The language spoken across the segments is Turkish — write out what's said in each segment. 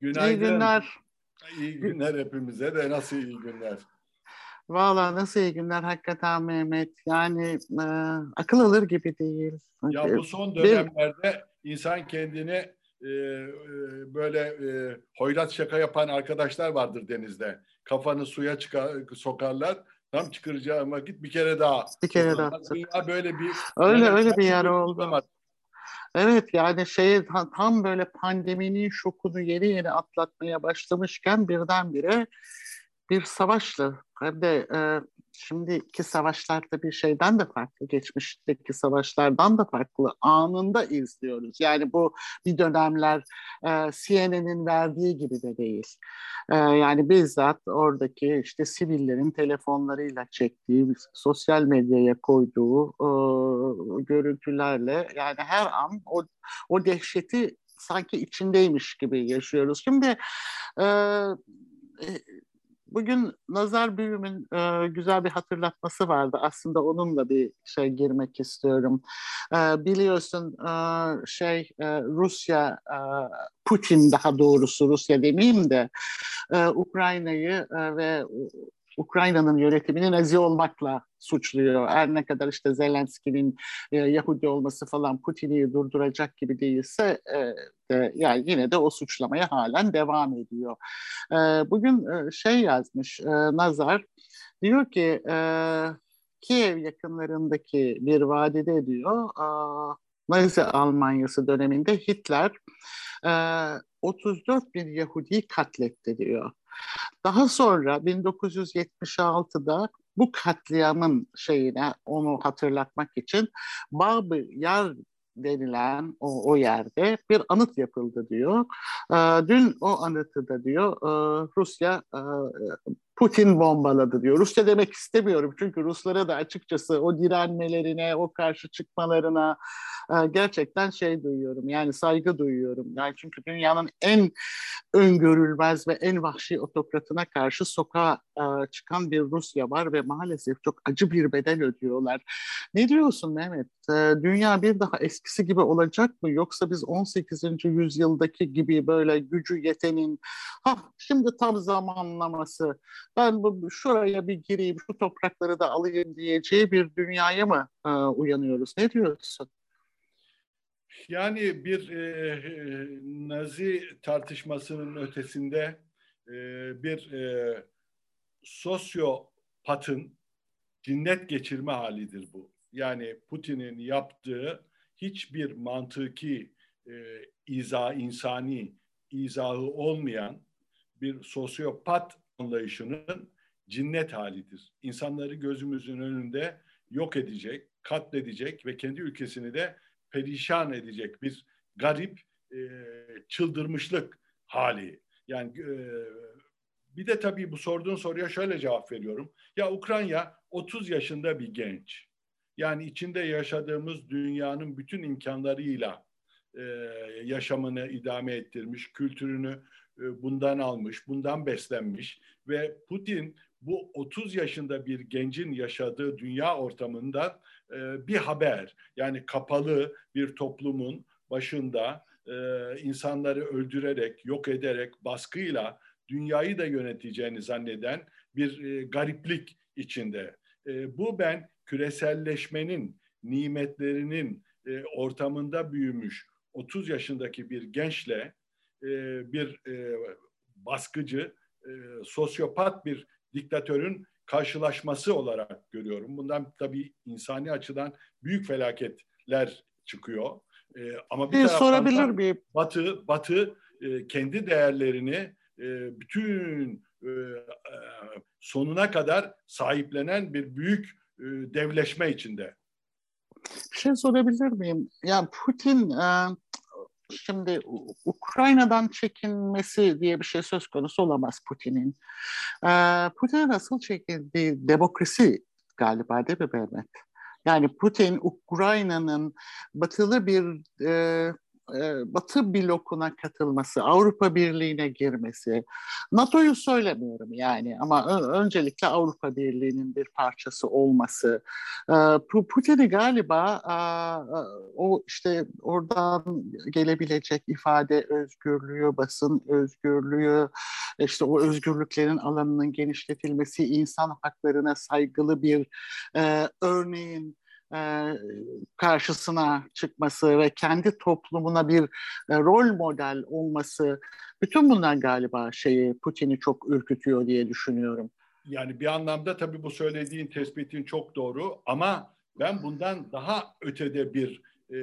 Günaydın. İyi günler. İyi günler hepimize de nasıl iyi günler? Valla nasıl iyi günler hakikaten Mehmet. Yani e, akıl alır gibi değil. Ya bu son dönemlerde insan kendini e, e, böyle e, hoyrat şaka yapan arkadaşlar vardır denizde. Kafanı suya çıkar, sokarlar. Tam çıkaracağı vakit bir kere daha. Bir kere daha. Dünya böyle bir öyle öyle bir yer oldu. Evet yani şey tam böyle pandeminin şokunu yeni yeni atlatmaya başlamışken birdenbire bir savaşla hem de e, şimdiki savaşlarda bir şeyden de farklı, geçmişteki savaşlardan da farklı anında izliyoruz. Yani bu bir dönemler e, CNN'in verdiği gibi de değil. E, yani bizzat oradaki işte sivillerin telefonlarıyla çektiği, sosyal medyaya koyduğu e, görüntülerle yani her an o, o dehşeti sanki içindeymiş gibi yaşıyoruz. Şimdi e, Bugün Nazar Büyüm'ün e, güzel bir hatırlatması vardı. Aslında onunla bir şey girmek istiyorum. E, biliyorsun e, şey e, Rusya, e, Putin daha doğrusu Rusya demeyeyim de e, Ukrayna'yı e, ve Ukrayna'nın yönetimini nazi olmakla suçluyor. Her ne kadar işte Zelenski'nin e, Yahudi olması falan Putin'i durduracak gibi değilse e, de, yani yine de o suçlamaya halen devam ediyor. E, bugün e, şey yazmış e, Nazar diyor ki e, Kiev yakınlarındaki bir vadide diyor e, Nazi Almanyası döneminde Hitler e, 34 bin Yahudi katletti diyor. Daha sonra 1976'da bu katliamın şeyine onu hatırlatmak için Babı Yar denilen o, o yerde bir anıt yapıldı diyor. E, dün o anıtı da diyor e, Rusya e, Putin bombaladı diyor. Rusya demek istemiyorum çünkü Ruslara da açıkçası o direnmelerine, o karşı çıkmalarına e, gerçekten şey duyuyorum. Yani saygı duyuyorum. Yani çünkü dünyanın en öngörülmez ve en vahşi otokratına karşı sokağa e, çıkan bir Rusya var ve maalesef çok acı bir bedel ödüyorlar. Ne diyorsun Mehmet? E, dünya bir daha eskisi gibi olacak mı? Yoksa biz 18. yüzyıldaki gibi böyle gücü yetenin, ha şimdi tam zamanlaması, ben bu, şuraya bir gireyim, şu toprakları da alayım diyeceği bir dünyaya mı e, uyanıyoruz? Ne diyorsun? Yani bir e, Nazi tartışmasının ötesinde e, bir e, sosyopatın cinnet geçirme halidir bu. Yani Putin'in yaptığı hiçbir mantıki e, izah, insani izahı olmayan bir sosyopat anlayışının cinnet halidir. İnsanları gözümüzün önünde yok edecek, katledecek ve kendi ülkesini de perişan edecek bir garip e, çıldırmışlık hali. Yani e, bir de tabii bu sorduğun soruya şöyle cevap veriyorum. Ya Ukrayna 30 yaşında bir genç. Yani içinde yaşadığımız dünyanın bütün imkanlarıyla e, yaşamını idame ettirmiş, kültürünü e, bundan almış, bundan beslenmiş ve Putin bu 30 yaşında bir gencin yaşadığı dünya ortamında e, bir haber yani kapalı bir toplumun başında e, insanları öldürerek, yok ederek, baskıyla dünyayı da yöneteceğini zanneden bir gariplik içinde. Bu ben küreselleşmenin nimetlerinin ortamında büyümüş 30 yaşındaki bir gençle e, bir e, baskıcı, e, sosyopat bir diktatörün karşılaşması olarak görüyorum. Bundan tabii insani açıdan büyük felaketler çıkıyor. E, ama bir, bir sorabilir miyim? Batı, Batı e, kendi değerlerini e, bütün e, e, sonuna kadar sahiplenen bir büyük e, devleşme içinde. Bir şey sorabilir miyim? Ya Putin e, şimdi Ukrayna'dan çekinmesi diye bir şey söz konusu olamaz Putin'in. E, Putin'in nasıl çekindiği demokrasi galiba değil mi Mehmet? Yani Putin Ukrayna'nın batılı bir e, e, Batı blokuna katılması, Avrupa Birliği'ne girmesi, NATO'yu söylemiyorum yani ama öncelikle Avrupa Birliği'nin bir parçası olması, e, Putin'i galiba o işte oradan gelebilecek ifade özgürlüğü, basın özgürlüğü, işte o özgürlüklerin alanının genişletilmesi, insan haklarına saygılı bir e, örneğin e, karşısına çıkması ve kendi toplumuna bir e, rol model olması bütün bunlar galiba şeyi Putin'i çok ürkütüyor diye düşünüyorum. Yani bir anlamda tabii bu söylediğin tespitin çok doğru ama ben bundan daha ötede bir e,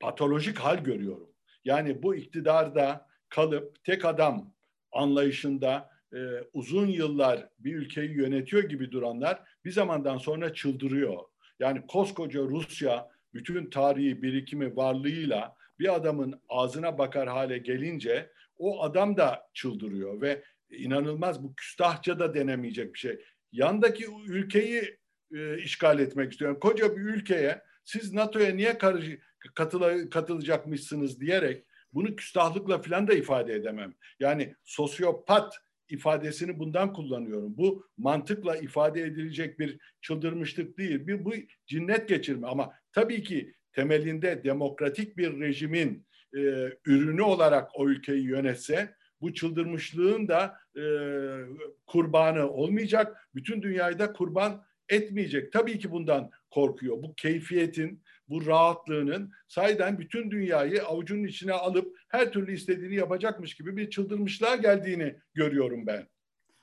patolojik hal görüyorum. Yani bu iktidarda kalıp tek adam anlayışında e, uzun yıllar bir ülkeyi yönetiyor gibi duranlar bir zamandan sonra çıldırıyor. Yani koskoca Rusya bütün tarihi birikimi varlığıyla bir adamın ağzına bakar hale gelince o adam da çıldırıyor ve inanılmaz bu küstahça da denemeyecek bir şey. Yandaki ülkeyi e, işgal etmek istiyorum. Koca bir ülkeye siz NATO'ya niye katıla, katılacakmışsınız diyerek bunu küstahlıkla falan da ifade edemem. Yani sosyopat ifadesini bundan kullanıyorum. Bu mantıkla ifade edilecek bir çıldırmışlık değil. Bir bu cinnet geçirme ama tabii ki temelinde demokratik bir rejimin e, ürünü olarak o ülkeyi yönetse bu çıldırmışlığın da e, kurbanı olmayacak. Bütün dünyayı da kurban etmeyecek. Tabii ki bundan korkuyor. Bu keyfiyetin, bu rahatlığının sayeden bütün dünyayı avucunun içine alıp her türlü istediğini yapacakmış gibi bir çıldırmışlığa geldiğini görüyorum ben.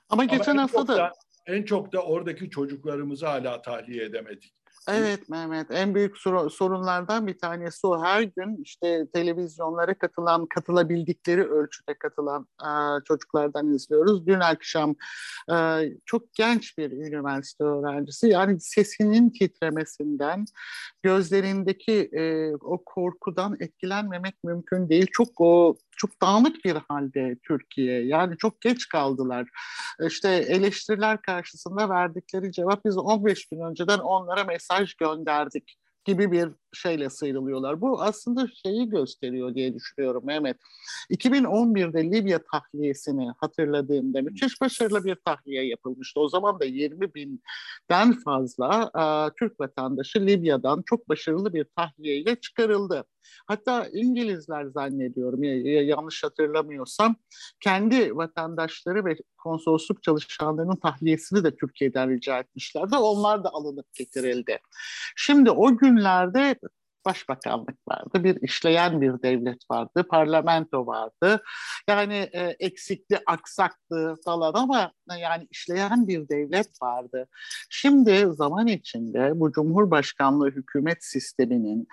Ama geçen Ama hafta da en çok da oradaki çocuklarımızı hala tahliye edemedik. Evet Mehmet, en büyük sorunlardan bir tanesi o. Her gün işte televizyonlara katılan, katılabildikleri ölçüde katılan e, çocuklardan izliyoruz. Dün akşam e, çok genç bir üniversite öğrencisi, yani sesinin titremesinden, gözlerindeki e, o korkudan etkilenmemek mümkün değil. Çok o çok dağınık bir halde Türkiye. Yani çok geç kaldılar. İşte eleştiriler karşısında verdikleri cevap biz 15 gün önceden onlara mesaj gönderdik gibi bir şeyle sıyrılıyorlar. Bu aslında şeyi gösteriyor diye düşünüyorum Mehmet. 2011'de Libya tahliyesini hatırladığımda müthiş başarılı bir tahliye yapılmıştı. O zaman da 20 binden fazla e, Türk vatandaşı Libya'dan çok başarılı bir tahliyeyle çıkarıldı. Hatta İngilizler zannediyorum ya, yanlış hatırlamıyorsam kendi vatandaşları ve konsolosluk çalışanlarının tahliyesini de Türkiye'den rica etmişlerdi. Onlar da alınıp getirildi. Şimdi o günlerde başbakanlık vardı, bir işleyen bir devlet vardı, parlamento vardı. Yani e, eksikli, aksaktı falan ama yani işleyen bir devlet vardı. Şimdi zaman içinde bu Cumhurbaşkanlığı hükümet sisteminin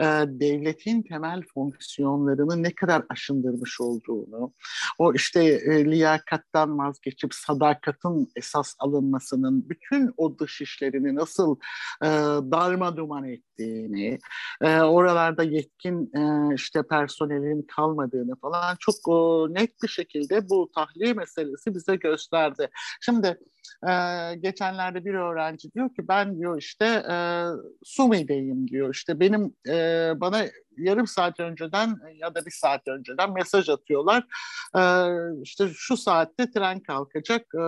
e, devletin temel fonksiyonlarını ne kadar aşındırmış olduğunu, o işte e, liyakattan vazgeçip sadakatın esas alınmasının bütün o dış işlerini nasıl e, darma duman ettiğini, e, oralarda yetkin e, işte personelin kalmadığını falan çok o, net bir şekilde bu tahliye meselesi bize gösterdi. Şimdi e, geçenlerde bir öğrenci diyor ki ben diyor işte e, Sumi'deyim diyor işte benim e, bana yarım saat önceden ya da bir saat önceden mesaj atıyorlar. E, işte şu saatte tren kalkacak e,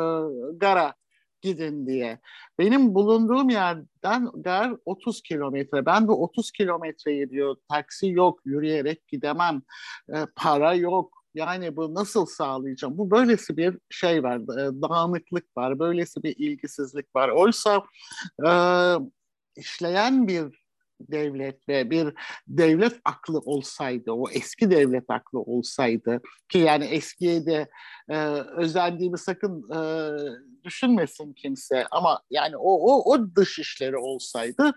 Gara gidin diye. Benim bulunduğum yerden gar 30 kilometre. Ben bu 30 kilometreyi diyor taksi yok, yürüyerek gidemem, e, para yok. Yani bu nasıl sağlayacağım? Bu böylesi bir şey var, e, dağınıklık var, böylesi bir ilgisizlik var. Oysa e, işleyen bir devlet ve bir devlet aklı olsaydı, o eski devlet aklı olsaydı ki yani eskiye de e, özendiğimi sakın e, düşünmesin kimse ama yani o, o, o dış işleri olsaydı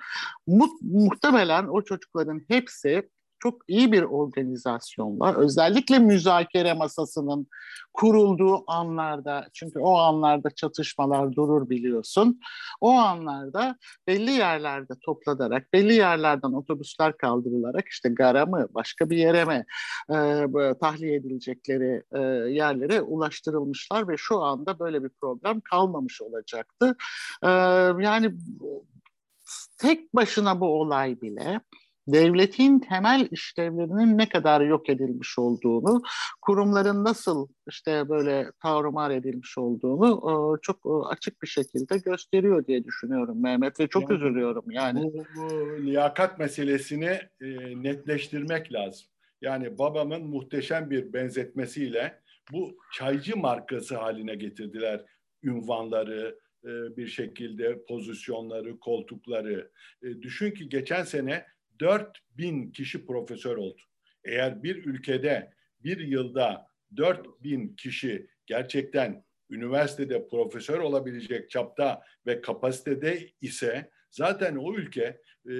mu, muhtemelen o çocukların hepsi çok iyi bir organizasyonla özellikle müzakere masasının kurulduğu anlarda çünkü o anlarda çatışmalar durur biliyorsun. O anlarda belli yerlerde toplanarak belli yerlerden otobüsler kaldırılarak işte gara mı başka bir yere mi e, tahliye edilecekleri e, yerlere ulaştırılmışlar ve şu anda böyle bir problem kalmamış olacaktı. E, yani tek başına bu olay bile devletin temel işlevlerinin ne kadar yok edilmiş olduğunu, kurumların nasıl işte böyle tarumar edilmiş olduğunu e, çok e, açık bir şekilde gösteriyor diye düşünüyorum Mehmet ve çok yani, üzülüyorum yani. Bu, bu liyakat meselesini e, netleştirmek lazım. Yani babamın muhteşem bir benzetmesiyle bu çaycı markası haline getirdiler ünvanları, e, bir şekilde pozisyonları, koltukları. Düşün ki geçen sene 4000 kişi profesör oldu. Eğer bir ülkede bir yılda 4000 kişi gerçekten üniversitede profesör olabilecek çapta ve kapasitede ise zaten o ülke e,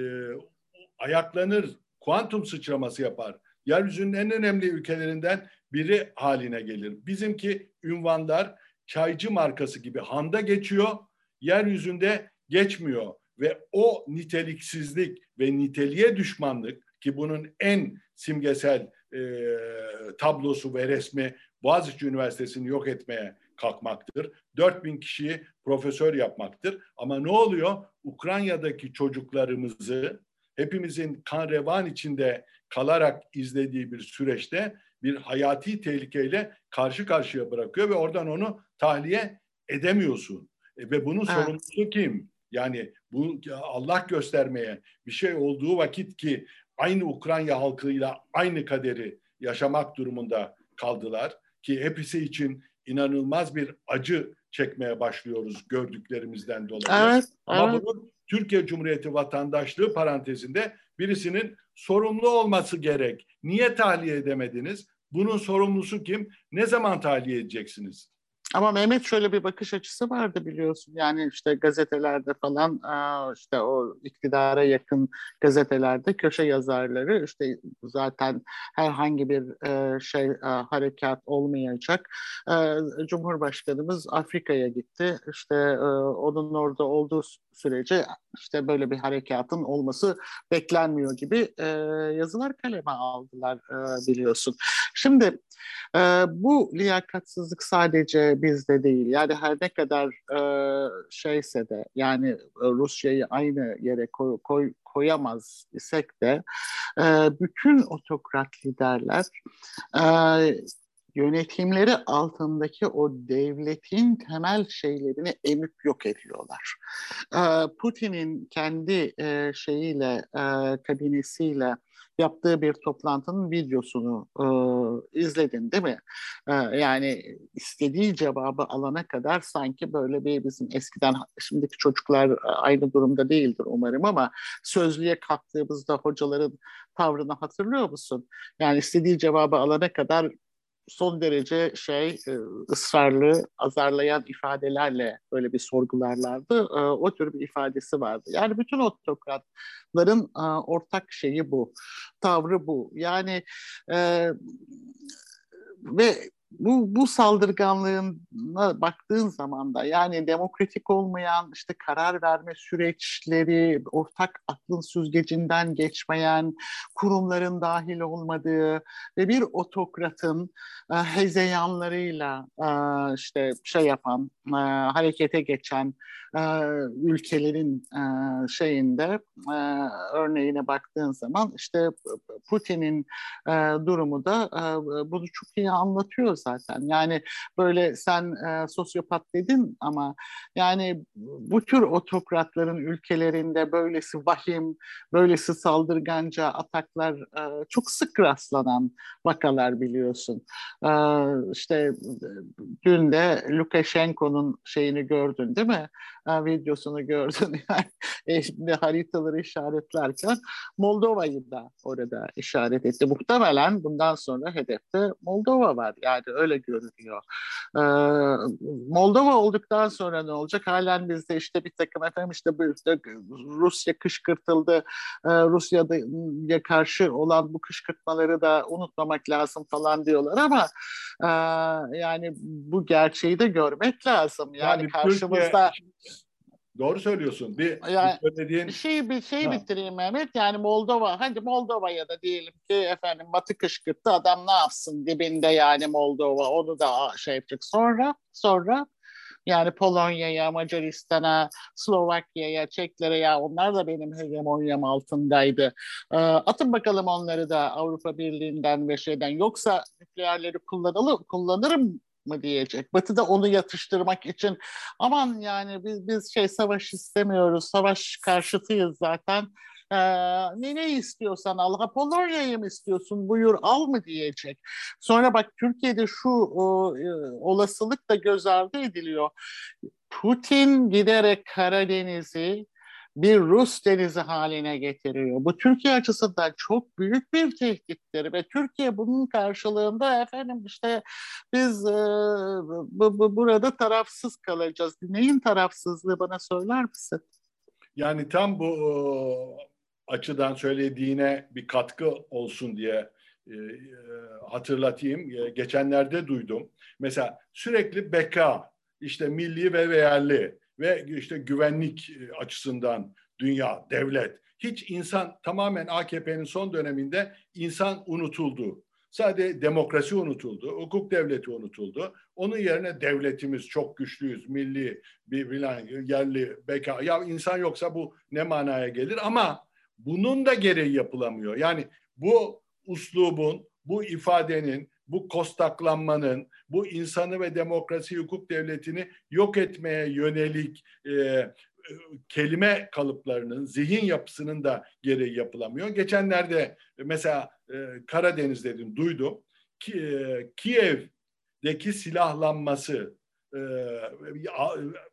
ayaklanır, kuantum sıçraması yapar. Yeryüzünün en önemli ülkelerinden biri haline gelir. Bizimki ünvanlar çaycı markası gibi handa geçiyor, yeryüzünde geçmiyor ve o niteliksizlik ve niteliğe düşmanlık ki bunun en simgesel e, tablosu ve resmi Boğaziçi Üniversitesi'ni yok etmeye kalkmaktır. 4000 kişiyi profesör yapmaktır. Ama ne oluyor? Ukrayna'daki çocuklarımızı hepimizin kan revan içinde kalarak izlediği bir süreçte bir hayati tehlikeyle karşı karşıya bırakıyor ve oradan onu tahliye edemiyorsun. E, ve bunun evet. sorumlusu kim? Yani bu Allah göstermeye bir şey olduğu vakit ki aynı Ukrayna halkıyla aynı kaderi yaşamak durumunda kaldılar ki hepsi için inanılmaz bir acı çekmeye başlıyoruz gördüklerimizden dolayı. Evet, Ama evet. bunun Türkiye Cumhuriyeti vatandaşlığı parantezinde birisinin sorumlu olması gerek. Niye tahliye edemediniz? Bunun sorumlusu kim? Ne zaman tahliye edeceksiniz? Ama Mehmet şöyle bir bakış açısı vardı biliyorsun. Yani işte gazetelerde falan işte o iktidara yakın gazetelerde köşe yazarları işte zaten herhangi bir şey harekat olmayacak. Cumhurbaşkanımız Afrika'ya gitti. İşte onun orada olduğu sürece işte böyle bir harekatın olması beklenmiyor gibi yazılar kaleme aldılar biliyorsun. Şimdi bu liyakatsızlık sadece bizde değil. Yani her ne kadar e, şeyse de yani e, Rusya'yı aynı yere koy, koy, koyamaz isek de e, bütün otokrat liderler e, yönetimleri altındaki o devletin temel şeylerini emip yok ediyorlar. E, Putin'in kendi e, şeyiyle, kabinesiyle yaptığı bir toplantının videosunu e, izledin değil mi? E, yani istediği cevabı alana kadar sanki böyle bir bizim eskiden şimdiki çocuklar aynı durumda değildir umarım ama sözlüğe kalktığımızda hocaların tavrını hatırlıyor musun? Yani istediği cevabı alana kadar son derece şey e, ısrarlı, azarlayan ifadelerle böyle bir sorgularlardı. E, o tür bir ifadesi vardı. Yani bütün otokratların e, ortak şeyi bu, tavrı bu. Yani ve bu, bu saldırganlığına baktığın zaman da yani demokratik olmayan işte karar verme süreçleri, ortak aklın süzgecinden geçmeyen, kurumların dahil olmadığı ve bir otokratın e, hezeyanlarıyla e, işte şey yapan, e, harekete geçen e, ülkelerin e, şeyinde e, örneğine baktığın zaman işte Putin'in e, durumu da e, bunu çok iyi anlatıyor zaten. Yani böyle sen e, sosyopat dedin ama yani bu tür otokratların ülkelerinde böylesi vahim, böylesi saldırganca ataklar e, çok sık rastlanan vakalar biliyorsun. E, işte dün de Lukashenko'nun şeyini gördün değil mi? E, videosunu gördün yani şimdi haritaları işaretlerken Moldova'yı da orada işaret etti. Muhtemelen bundan sonra hedefte Moldova var. Yani öyle görünüyor. Ee, Moldova olduktan sonra ne olacak? Halen bizde işte bir takım efendim işte, işte Rusya kışkırtıldı. Ee, Rusya'ya karşı olan bu kışkırtmaları da unutmamak lazım falan diyorlar ama e, yani bu gerçeği de görmek lazım. Yani, yani karşımızda Türkiye Doğru söylüyorsun. Bir, yani, bir söylediğin... şey bir şey ha. bitireyim Mehmet. Yani Moldova, hadi Moldova'ya da diyelim ki efendim Batı kışkırttı. Adam ne yapsın dibinde yani Moldova. Onu da şey yapacak. Sonra sonra Yani Polonya'ya, Macaristan'a, Slovakya'ya, Çeklere ya onlar da benim hegemonyam altındaydı. Ee, atın bakalım onları da Avrupa Birliği'nden ve şeyden. Yoksa nükleerleri kullanalım, kullanırım mı diyecek. Batı da onu yatıştırmak için aman yani biz, biz şey savaş istemiyoruz, savaş karşıtıyız zaten. Ee, ne ne istiyorsan al, Polonya'yı mı istiyorsun buyur al mı diyecek. Sonra bak Türkiye'de şu o, e, olasılık da göz ardı ediliyor. Putin giderek Karadeniz'i bir Rus denizi haline getiriyor. Bu Türkiye açısından çok büyük bir tehdittir ve Türkiye bunun karşılığında efendim işte biz e, bu, bu, burada tarafsız kalacağız. Neyin tarafsızlığı bana söyler misin? Yani tam bu açıdan söylediğine bir katkı olsun diye e, e, hatırlatayım. E, geçenlerde duydum. Mesela sürekli beka, işte milli ve yerli ve işte güvenlik açısından dünya, devlet. Hiç insan tamamen AKP'nin son döneminde insan unutuldu. Sadece demokrasi unutuldu, hukuk devleti unutuldu. Onun yerine devletimiz çok güçlüyüz, milli, bir bilen, yerli, beka. Ya insan yoksa bu ne manaya gelir? Ama bunun da gereği yapılamıyor. Yani bu uslubun, bu ifadenin, bu kostaklanmanın, bu insanı ve demokrasi hukuk devletini yok etmeye yönelik e, kelime kalıplarının, zihin yapısının da gereği yapılamıyor. Geçenlerde mesela e, Karadeniz dedim, duydum. Ki, e, Kiev'deki silahlanması, e,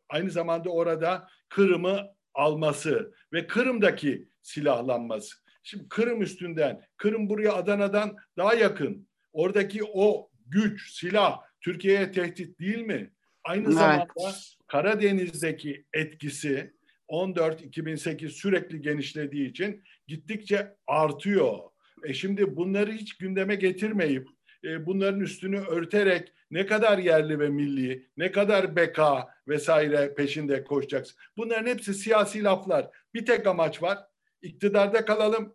aynı zamanda orada Kırım'ı alması ve Kırım'daki silahlanması. Şimdi Kırım üstünden, Kırım buraya Adana'dan daha yakın. Oradaki o güç, silah Türkiye'ye tehdit değil mi? Aynı evet. zamanda Karadeniz'deki etkisi 14-2008 sürekli genişlediği için gittikçe artıyor. E şimdi bunları hiç gündeme getirmeyip e, bunların üstünü örterek ne kadar yerli ve milli, ne kadar beka vesaire peşinde koşacaksın. Bunların hepsi siyasi laflar. Bir tek amaç var. İktidarda kalalım,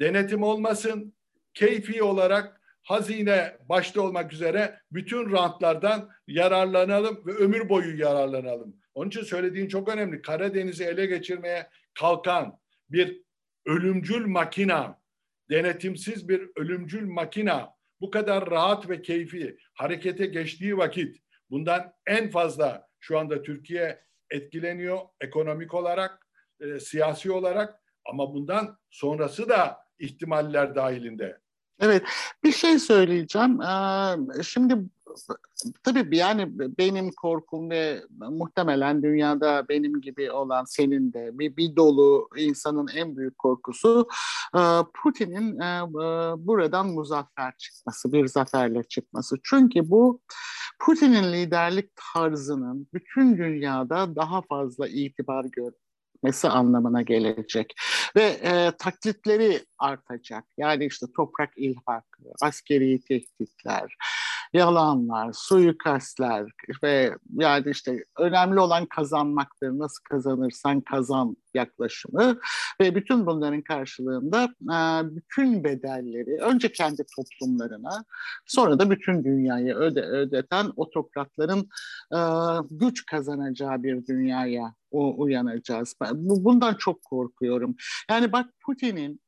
denetim olmasın, keyfi olarak hazine başta olmak üzere bütün rantlardan yararlanalım ve ömür boyu yararlanalım. Onun için söylediğin çok önemli. Karadeniz'i ele geçirmeye kalkan bir ölümcül makina, denetimsiz bir ölümcül makina bu kadar rahat ve keyfi harekete geçtiği vakit bundan en fazla şu anda Türkiye etkileniyor ekonomik olarak, e, siyasi olarak ama bundan sonrası da ihtimaller dahilinde. Evet, bir şey söyleyeceğim. Şimdi tabii yani benim korkum ve muhtemelen dünyada benim gibi olan senin de bir, bir dolu insanın en büyük korkusu Putin'in buradan muzaffer çıkması, bir zaferle çıkması. Çünkü bu Putin'in liderlik tarzının bütün dünyada daha fazla itibar gör etmesi anlamına gelecek. Ve e, taklitleri artacak. Yani işte toprak ilhakı, askeri tehditler, yalanlar, suikastler ve yani işte önemli olan kazanmaktır. Nasıl kazanırsan kazan yaklaşımı ve bütün bunların karşılığında e, bütün bedelleri önce kendi toplumlarına sonra da bütün dünyaya öde, ödeten otokratların e, güç kazanacağı bir dünyaya uyanacağız. Ben bundan çok korkuyorum. Yani bak Putin'in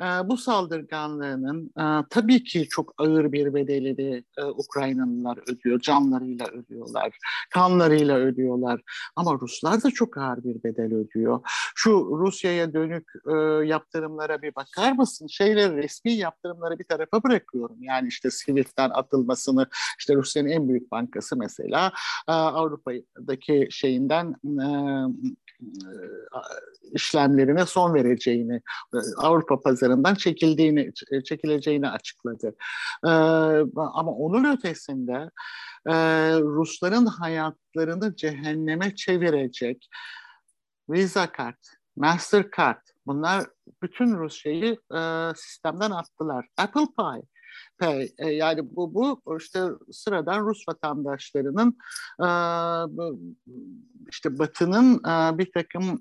bu saldırganlığının tabii ki çok ağır bir bedeli e, Ukraynalılar ödüyor. Canlarıyla ödüyorlar, kanlarıyla ödüyorlar. Ama Ruslar da çok ağır bir bedel ödüyor. Şu Rusya'ya dönük yaptırımlara bir bakar mısın? Şeyleri resmi yaptırımları bir tarafa bırakıyorum. Yani işte Swift'ten atılmasını, işte Rusya'nın en büyük bankası mesela Avrupa'daki şeyinden işlemlerine son vereceğini, Avrupa pazarından çekildiğini, çekileceğini açıkladı. Ama onun ötesinde Rusların hayatlarını cehenneme çevirecek Visa kart, Mastercard bunlar bütün Rusya'yı sistemden attılar. Apple Pay E, yani bu, bu işte sıradan Rus vatandaşlarının e, işte Batı'nın e, bir takım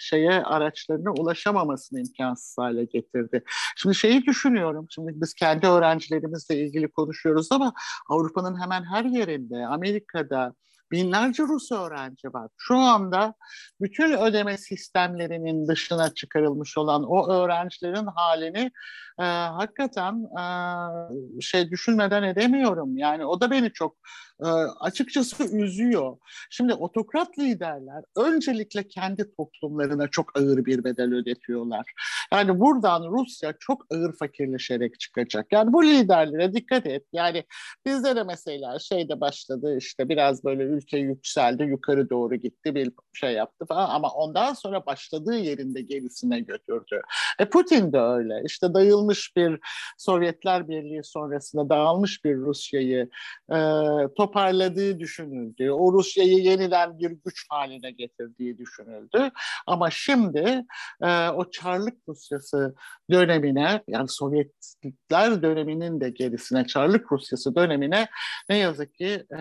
şeye araçlarına ulaşamamasını imkansız hale getirdi. Şimdi şeyi düşünüyorum. Şimdi biz kendi öğrencilerimizle ilgili konuşuyoruz ama Avrupa'nın hemen her yerinde, Amerika'da, binlerce Rus öğrenci var. Şu anda bütün ödeme sistemlerinin dışına çıkarılmış olan o öğrencilerin halini e, hakikaten e, şey düşünmeden edemiyorum. Yani o da beni çok e, açıkçası üzüyor. Şimdi otokrat liderler öncelikle kendi toplumlarına çok ağır bir bedel ödetiyorlar. Yani buradan Rusya çok ağır fakirleşerek çıkacak. Yani bu liderlere dikkat et. Yani bizde de mesela şeyde başladı işte biraz böyle ülke yükseldi yukarı doğru gitti bir şey yaptı falan ama ondan sonra başladığı yerinde gerisine götürdü. E Putin de öyle. İşte dayılmış bir Sovyetler Birliği sonrasında dağılmış bir Rusya'yı e, toparladığı düşünüldü. O Rusya'yı yeniden bir güç haline getirdiği düşünüldü. Ama şimdi e, o Çarlık Rusyası dönemine yani Sovyetler döneminin de gerisine Çarlık Rusyası dönemine ne yazık ki e,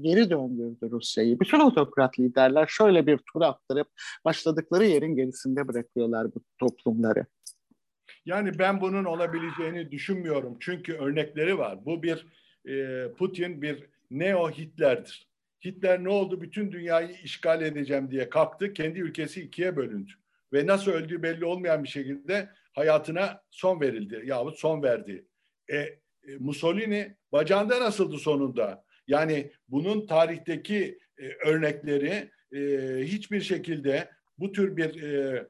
geri döndürdü Rusya'yı. Bütün otokrat liderler şöyle bir tur attırıp başladıkları yerin gerisinde bırakıyorlar bu toplumları. Yani ben bunun olabileceğini düşünmüyorum. Çünkü örnekleri var. Bu bir e, Putin bir neo Hitler'dir. Hitler ne oldu? Bütün dünyayı işgal edeceğim diye kalktı. Kendi ülkesi ikiye bölündü. Ve nasıl öldüğü belli olmayan bir şekilde hayatına son verildi yahut son verdi. E, e, Mussolini bacağında nasıldı sonunda? Yani bunun tarihteki e, örnekleri e, hiçbir şekilde bu tür bir e,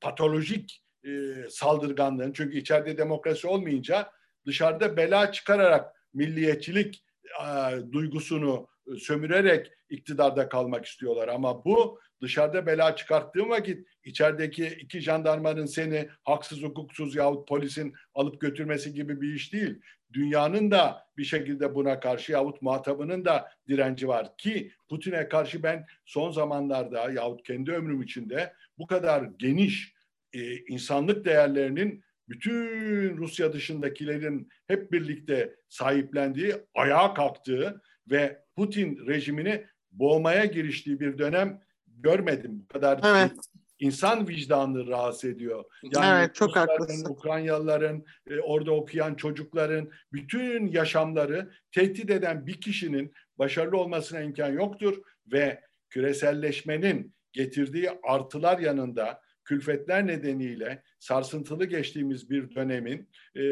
patolojik e, saldırganlığın çünkü içeride demokrasi olmayınca dışarıda bela çıkararak milliyetçilik e, duygusunu sömürerek iktidarda kalmak istiyorlar. Ama bu dışarıda bela çıkarttığın vakit içerideki iki jandarmanın seni haksız hukuksuz yahut polisin alıp götürmesi gibi bir iş değil. Dünyanın da bir şekilde buna karşı yahut muhatabının da direnci var ki Putin'e karşı ben son zamanlarda yahut kendi ömrüm içinde bu kadar geniş e, insanlık değerlerinin bütün Rusya dışındakilerin hep birlikte sahiplendiği, ayağa kalktığı ve Putin rejimini boğmaya giriştiği bir dönem görmedim. Bu kadar evet. insan vicdanını rahatsız ediyor. Yani evet, çok haklısın. Ukraynalıların, e, orada okuyan çocukların bütün yaşamları tehdit eden bir kişinin başarılı olmasına imkan yoktur ve küreselleşmenin getirdiği artılar yanında külfetler nedeniyle sarsıntılı geçtiğimiz bir dönemin e,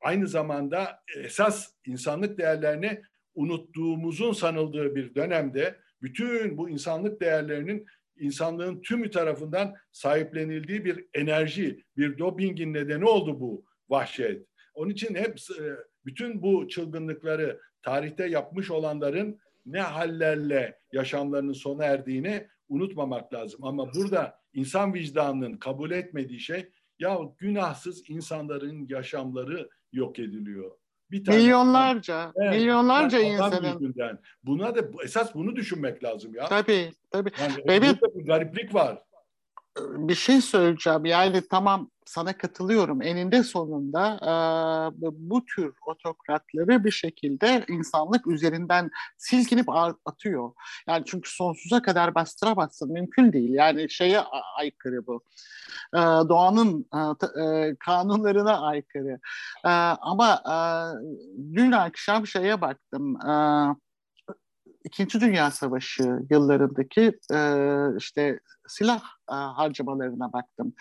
aynı zamanda esas insanlık değerlerini unuttuğumuzun sanıldığı bir dönemde bütün bu insanlık değerlerinin insanlığın tümü tarafından sahiplenildiği bir enerji, bir dopingin nedeni oldu bu vahşet. Onun için hep e, bütün bu çılgınlıkları tarihte yapmış olanların ne hallerle yaşamlarının sona erdiğini unutmamak lazım. Ama burada insan vicdanının kabul etmediği şey ya günahsız insanların yaşamları yok ediliyor. Bir tane milyonlarca, evet, milyonlarca insanın. Yüzünden. Buna da esas bunu düşünmek lazım ya. Tabii, tabii. Yani evet. bir gariplik var bir şey söyleyeceğim. Yani tamam sana katılıyorum. Eninde sonunda e, bu tür otokratları bir şekilde insanlık üzerinden silkinip atıyor. Yani çünkü sonsuza kadar bastıramazsın. Mümkün değil. Yani şeye aykırı bu. E, doğanın e, e, kanunlarına aykırı. E, ama e, dün akşam şeye baktım. E, İkinci Dünya Savaşı yıllarındaki e, işte silah e, harcamalarına baktım.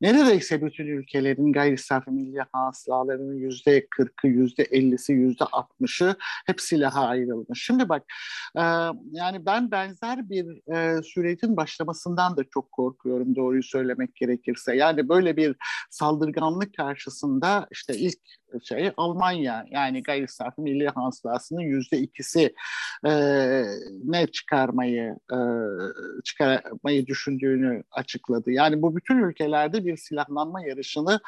Neredeyse bütün ülkelerin gayri safi milli hasılalarının yüzde kırkı, yüzde ellisi, yüzde altmışı hep silaha ayrılmış. Şimdi bak e, yani ben benzer bir e, sürecin başlamasından da çok korkuyorum doğruyu söylemek gerekirse. Yani böyle bir saldırganlık karşısında işte ilk şey Almanya yani gayri safi milli hasılasının yüzde ikisi e, ne çıkarmayı e, çıkarmayı düşündüğünü açıkladı. Yani bu bütün ülkelerde bir silahlanma yarışını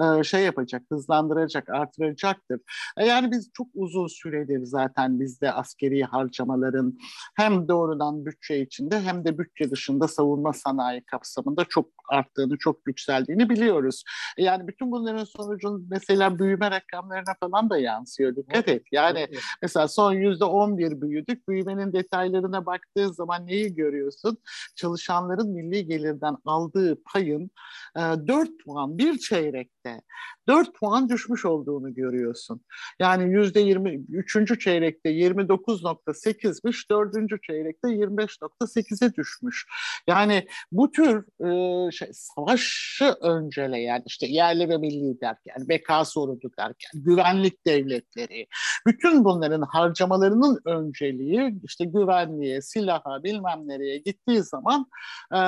e, şey yapacak, hızlandıracak, artıracaktır. E, yani biz çok uzun süredir zaten bizde askeri harcamaların hem doğrudan bütçe içinde hem de bütçe dışında savunma sanayi kapsamında çok arttığını, çok yükseldiğini biliyoruz. E, yani bütün bunların sonucun mesela büyüme rakamlarına falan da yansıyor. Dikkat et. Yani mesela son yüzde on bir büyüdük. Büyümenin detaylarına baktığın zaman neyi görüyorsun? Çalışanların milli gelirden aldığı payın e, 4 puan bir çeyrekte çeyrekte 4 puan düşmüş olduğunu görüyorsun. Yani yüzde 20, üçüncü çeyrekte 29.8'miş, dördüncü çeyrekte 25.8'e düşmüş. Yani bu tür e, şey, savaşı önceleyen işte yerli ve milli derken, beka sorunu derken, güvenlik devletleri, bütün bunların harcamalarının önceliği işte güvenliğe, silaha, bilmem nereye gittiği zaman e,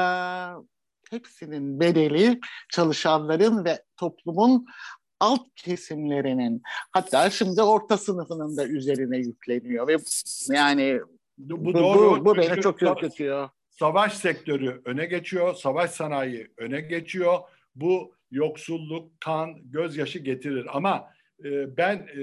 hepsinin bedeli çalışanların ve toplumun alt kesimlerinin hatta şimdi orta sınıfının da üzerine yükleniyor ve yani bu, bu, doğru, bu, bu beni çok ürkütüyor. Savaş sektörü öne geçiyor, savaş sanayi öne geçiyor. Bu yoksulluk, kan, gözyaşı getirir. Ama e, ben e,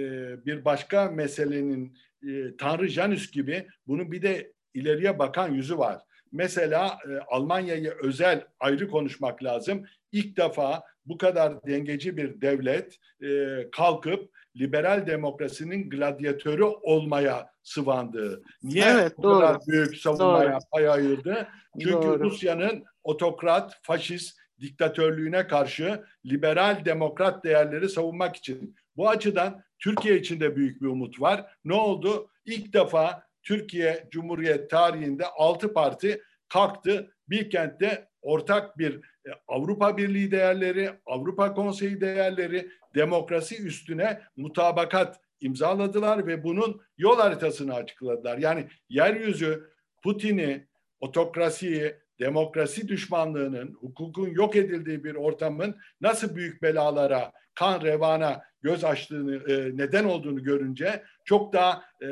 bir başka meselenin e, Tanrı Janus gibi bunun bir de ileriye bakan yüzü var. Mesela e, Almanya'yı özel ayrı konuşmak lazım. İlk defa bu kadar dengeci bir devlet e, kalkıp liberal demokrasinin gladyatörü olmaya sıvandı. Niye evet, bu doğru. kadar büyük savunmaya doğru. pay ayırdı? Çünkü doğru. Rusya'nın otokrat, faşist diktatörlüğüne karşı liberal demokrat değerleri savunmak için. Bu açıdan Türkiye için de büyük bir umut var. Ne oldu? İlk defa Türkiye Cumhuriyet tarihinde altı parti kalktı. Bir kentte ortak bir e, Avrupa Birliği değerleri, Avrupa Konseyi değerleri, demokrasi üstüne mutabakat imzaladılar ve bunun yol haritasını açıkladılar. Yani yeryüzü Putin'i, otokrasiyi, demokrasi düşmanlığının, hukukun yok edildiği bir ortamın nasıl büyük belalara, kan revana göz açtığını, e, neden olduğunu görünce çok daha e,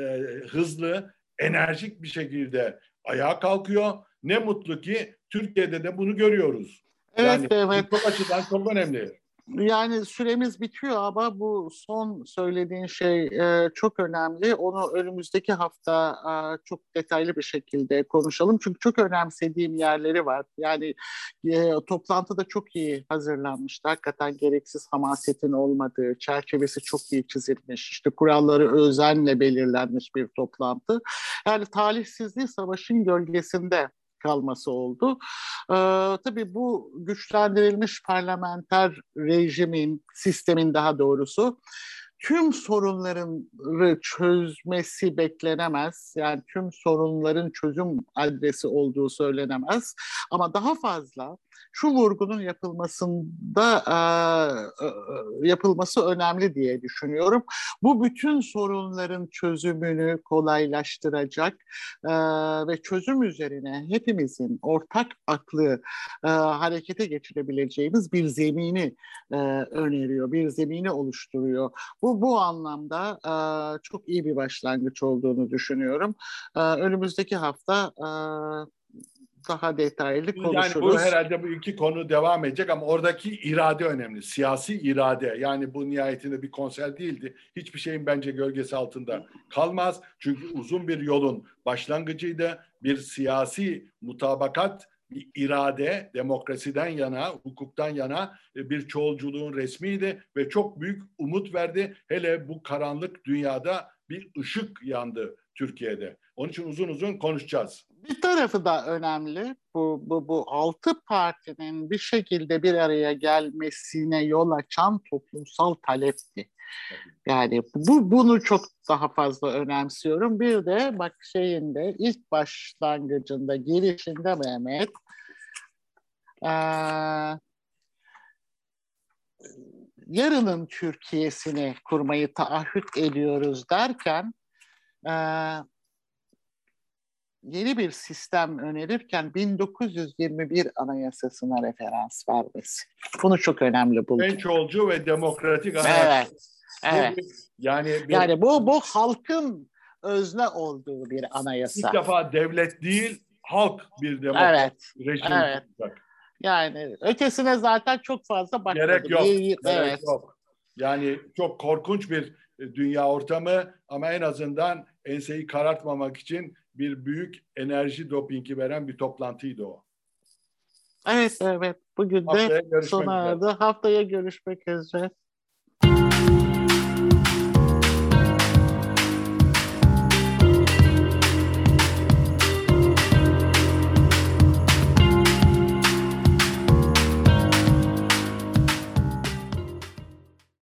hızlı, enerjik bir şekilde ayağa kalkıyor. Ne mutlu ki Türkiye'de de bunu görüyoruz. Evet, yani evet. Çok açıdan çok önemli. Yani süremiz bitiyor ama bu son söylediğin şey e, çok önemli. Onu önümüzdeki hafta e, çok detaylı bir şekilde konuşalım. Çünkü çok önemsediğim yerleri var. Yani e, toplantıda çok iyi hazırlanmıştı. Hakikaten gereksiz hamasetin olmadığı, çerçevesi çok iyi çizilmiş. İşte kuralları özenle belirlenmiş bir toplantı. Yani talihsizliği savaşın gölgesinde kalması oldu. Ee, tabii bu güçlendirilmiş parlamenter rejimin, sistemin daha doğrusu tüm sorunların çözmesi beklenemez. Yani tüm sorunların çözüm adresi olduğu söylenemez. Ama daha fazla şu vurgunun yapılmasında e, yapılması önemli diye düşünüyorum. Bu bütün sorunların çözümünü kolaylaştıracak e, ve çözüm üzerine hepimizin ortak aklı e, harekete geçirebileceğimiz bir zemini e, öneriyor, bir zemini oluşturuyor. Bu bu anlamda e, çok iyi bir başlangıç olduğunu düşünüyorum. E, önümüzdeki hafta e, daha detaylı konuşuruz. Yani bu herhalde bu iki konu devam edecek ama oradaki irade önemli. Siyasi irade. Yani bu nihayetinde bir konser değildi. Hiçbir şeyin bence gölgesi altında kalmaz. Çünkü uzun bir yolun başlangıcıydı. Bir siyasi mutabakat bir irade demokrasiden yana, hukuktan yana e, bir çoğulculuğun resmiydi ve çok büyük umut verdi. Hele bu karanlık dünyada bir ışık yandı Türkiye'de. Onun için uzun uzun konuşacağız. Bir tarafı da önemli. Bu, bu, bu altı partinin bir şekilde bir araya gelmesine yol açan toplumsal talepti. Yani bu bunu çok daha fazla önemsiyorum. Bir de bak şeyinde ilk başlangıcında girişinde Mehmet ee, yarının Türkiye'sini kurmayı taahhüt ediyoruz derken e, yeni bir sistem önerirken 1921 Anayasası'na referans vermesi. Bunu çok önemli buldum. En çoğulcu ve demokratik anayasa. Evet. Evet. yani bir, yani bu bu halkın özne olduğu bir anayasa. İlk defa devlet değil, halk bir demokrasi evet. rejim evet. Yani ötesine zaten çok fazla bakmadım. Gerek yok. İyi, Gerek evet. yok. Yani çok korkunç bir e, dünya ortamı ama en azından enseyi karartmamak için bir büyük enerji dopingi veren bir toplantıydı o. Evet evet. Bugün de sona erdi. Haftaya görüşmek üzere.